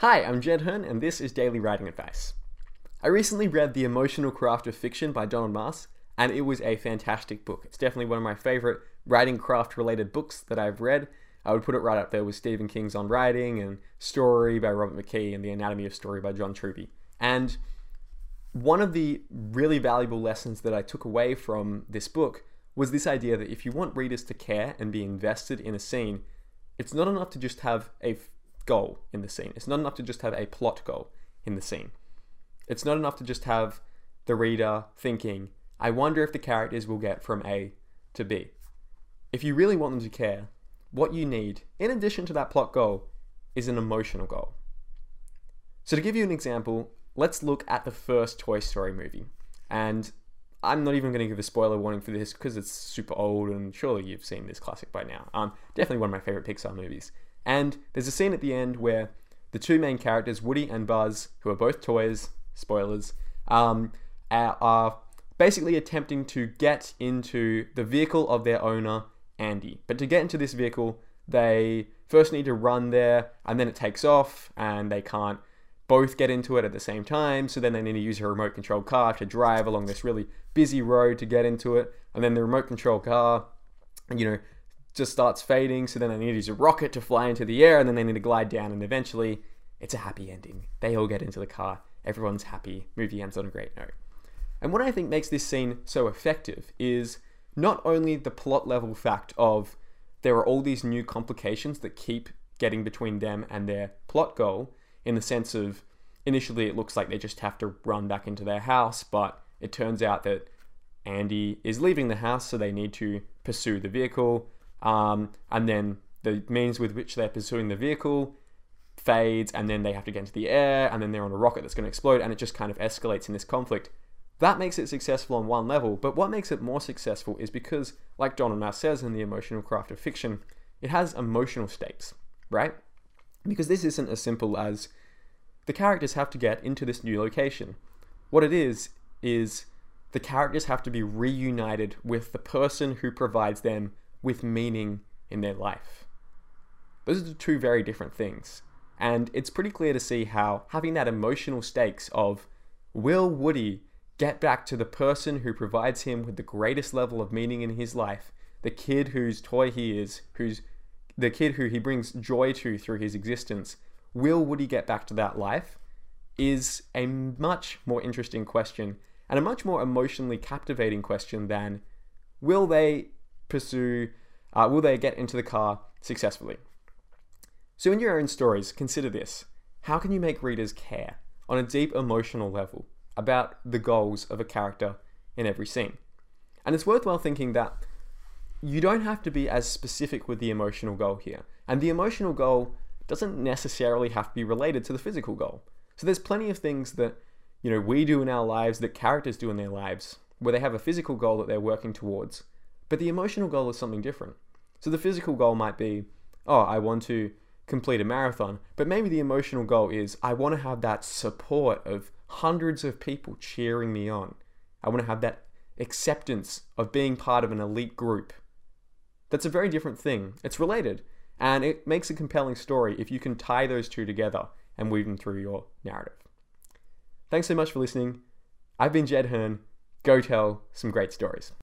Hi, I'm Jed Herne, and this is Daily Writing Advice. I recently read The Emotional Craft of Fiction by Donald Maass, and it was a fantastic book. It's definitely one of my favorite writing craft related books that I've read. I would put it right up there with Stephen King's On Writing and Story by Robert McKee and The Anatomy of Story by John Truby. And one of the really valuable lessons that I took away from this book was this idea that if you want readers to care and be invested in a scene, it's not enough to just have a goal in the scene. It's not enough to just have a plot goal in the scene. It's not enough to just have the reader thinking, I wonder if the characters will get from A to B. If you really want them to care, what you need, in addition to that plot goal, is an emotional goal. So, to give you an example, let's look at the first Toy Story movie. And I'm not even going to give a spoiler warning for this because it's super old and surely you've seen this classic by now. Um, definitely one of my favorite Pixar movies. And there's a scene at the end where the two main characters, Woody and Buzz, who are both toys, spoilers, um, are basically attempting to get into the vehicle of their owner, Andy. But to get into this vehicle, they first need to run there, and then it takes off, and they can't both get into it at the same time. So then they need to use a remote control car to drive along this really busy road to get into it. And then the remote control car, you know, just starts fading. So then they need to use a rocket to fly into the air, and then they need to glide down. And eventually, it's a happy ending. They all get into the car. Everyone's happy. Movie ends on a great note. And what I think makes this scene so effective is not only the plot level fact of there are all these new complications that keep getting between them and their plot goal, in the sense of initially it looks like they just have to run back into their house, but it turns out that Andy is leaving the house, so they need to pursue the vehicle. Um, and then the means with which they're pursuing the vehicle fades, and then they have to get into the air, and then they're on a rocket that's going to explode, and it just kind of escalates in this conflict. That makes it successful on one level, but what makes it more successful is because, like Donald Maass says in The Emotional Craft of Fiction, it has emotional stakes, right? Because this isn't as simple as the characters have to get into this new location. What it is, is the characters have to be reunited with the person who provides them with meaning in their life. Those are two very different things. And it's pretty clear to see how having that emotional stakes of will Woody get back to the person who provides him with the greatest level of meaning in his life, the kid whose toy he is, who's the kid who he brings joy to through his existence, will Woody get back to that life? Is a much more interesting question and a much more emotionally captivating question than will they pursue, uh, will they get into the car successfully? So, in your own stories, consider this how can you make readers care on a deep emotional level about the goals of a character in every scene? And it's worthwhile thinking that you don't have to be as specific with the emotional goal here. And the emotional goal doesn't necessarily have to be related to the physical goal. So there's plenty of things that, you know, we do in our lives that characters do in their lives where they have a physical goal that they're working towards, but the emotional goal is something different. So the physical goal might be, oh, I want to complete a marathon, but maybe the emotional goal is I want to have that support of hundreds of people cheering me on. I want to have that acceptance of being part of an elite group that's a very different thing. It's related, and it makes a compelling story if you can tie those two together and weave them through your narrative. Thanks so much for listening. I've been Jed Herne. Go tell some great stories.